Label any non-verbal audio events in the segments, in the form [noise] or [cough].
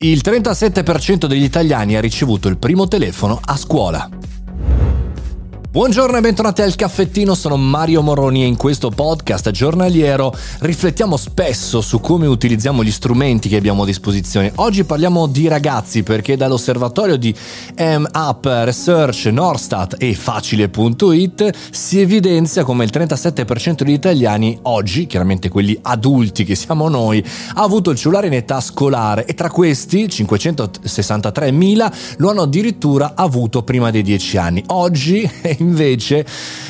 Il 37% degli italiani ha ricevuto il primo telefono a scuola. Buongiorno e bentornati al caffettino, sono Mario Moroni e in questo podcast giornaliero riflettiamo spesso su come utilizziamo gli strumenti che abbiamo a disposizione. Oggi parliamo di ragazzi perché dall'osservatorio di M-Up Research, Norstat e Facile.it si evidenzia come il 37% degli italiani oggi, chiaramente quelli adulti che siamo noi, ha avuto il cellulare in età scolare e tra questi 563.000 lo hanno addirittura avuto prima dei 10 anni. Oggi [laughs] [laughs] invece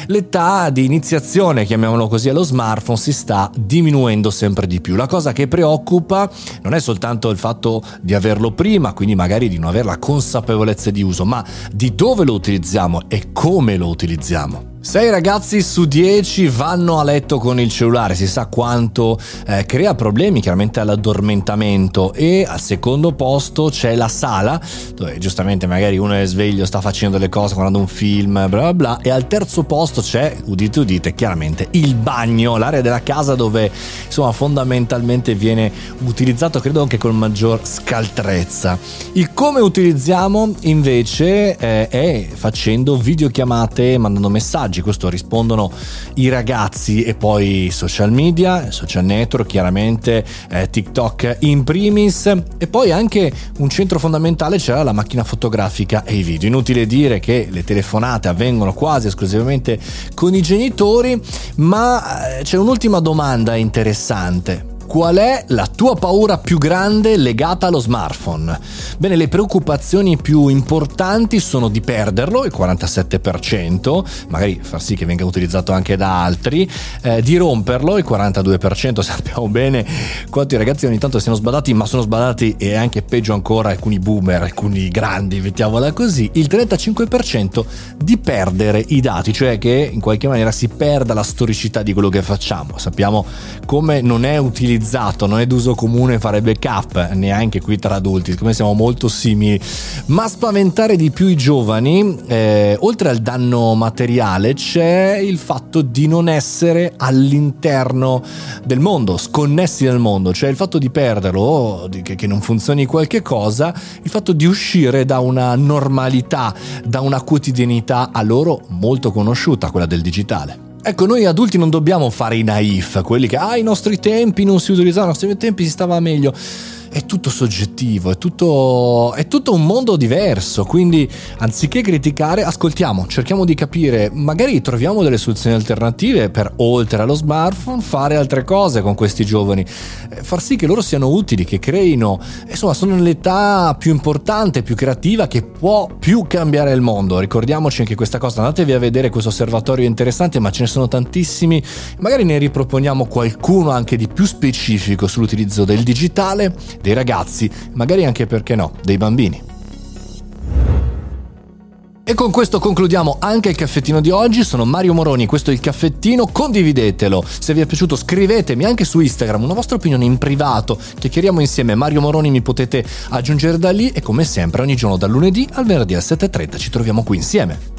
l'età di iniziazione, chiamiamolo così, allo smartphone si sta diminuendo sempre di più. La cosa che preoccupa non è soltanto il fatto di averlo prima, quindi magari di non avere la consapevolezza di uso, ma di dove lo utilizziamo e come lo utilizziamo. 6 ragazzi su 10 vanno a letto con il cellulare, si sa quanto eh, crea problemi chiaramente all'addormentamento e al secondo posto c'è la sala dove giustamente magari uno è sveglio, sta facendo delle cose, guardando un film, bla bla bla e al terzo posto c'è, udite udite, chiaramente il bagno, l'area della casa dove insomma fondamentalmente viene utilizzato credo anche con maggior scaltrezza. Il come utilizziamo invece eh, è facendo videochiamate, mandando messaggi messaggi, questo rispondono i ragazzi e poi social media, social network chiaramente, eh, TikTok in primis e poi anche un centro fondamentale c'era la macchina fotografica e i video. Inutile dire che le telefonate avvengono quasi esclusivamente con i genitori, ma eh, c'è un'ultima domanda interessante Qual è la tua paura più grande legata allo smartphone? Bene, le preoccupazioni più importanti sono di perderlo, il 47%, magari far sì che venga utilizzato anche da altri, eh, di romperlo, il 42%, [laughs] sappiamo bene quanti ragazzi ogni tanto siano sbadati, ma sono sbadati e anche peggio ancora alcuni boomer, alcuni grandi, mettiamola così, il 35% di perdere i dati, cioè che in qualche maniera si perda la storicità di quello che facciamo. Sappiamo come non è utilizzato utilizzato, non è d'uso comune fare backup, neanche qui tra adulti, siccome siamo molto simili, ma spaventare di più i giovani, eh, oltre al danno materiale, c'è il fatto di non essere all'interno del mondo, sconnessi dal mondo, cioè il fatto di perderlo, che, che non funzioni qualche cosa, il fatto di uscire da una normalità, da una quotidianità a loro molto conosciuta, quella del digitale. Ecco, noi adulti non dobbiamo fare i naif, quelli che, ah, i nostri tempi non si utilizzavano, ai nostri tempi si stava meglio è tutto soggettivo, è tutto, è tutto un mondo diverso, quindi anziché criticare, ascoltiamo, cerchiamo di capire, magari troviamo delle soluzioni alternative per oltre allo smartphone fare altre cose con questi giovani, eh, far sì che loro siano utili, che creino, insomma sono nell'età più importante, più creativa che può più cambiare il mondo, ricordiamoci anche questa cosa, andatevi a vedere questo osservatorio interessante, ma ce ne sono tantissimi, magari ne riproponiamo qualcuno anche di più specifico sull'utilizzo del digitale dei ragazzi, magari anche perché no, dei bambini. E con questo concludiamo anche il caffettino di oggi. Sono Mario Moroni, questo è il caffettino. Condividetelo. Se vi è piaciuto, scrivetemi anche su Instagram una vostra opinione in privato. Chiacchieriamo insieme. Mario Moroni mi potete aggiungere da lì. E come sempre, ogni giorno dal lunedì al venerdì alle 7.30 ci troviamo qui insieme.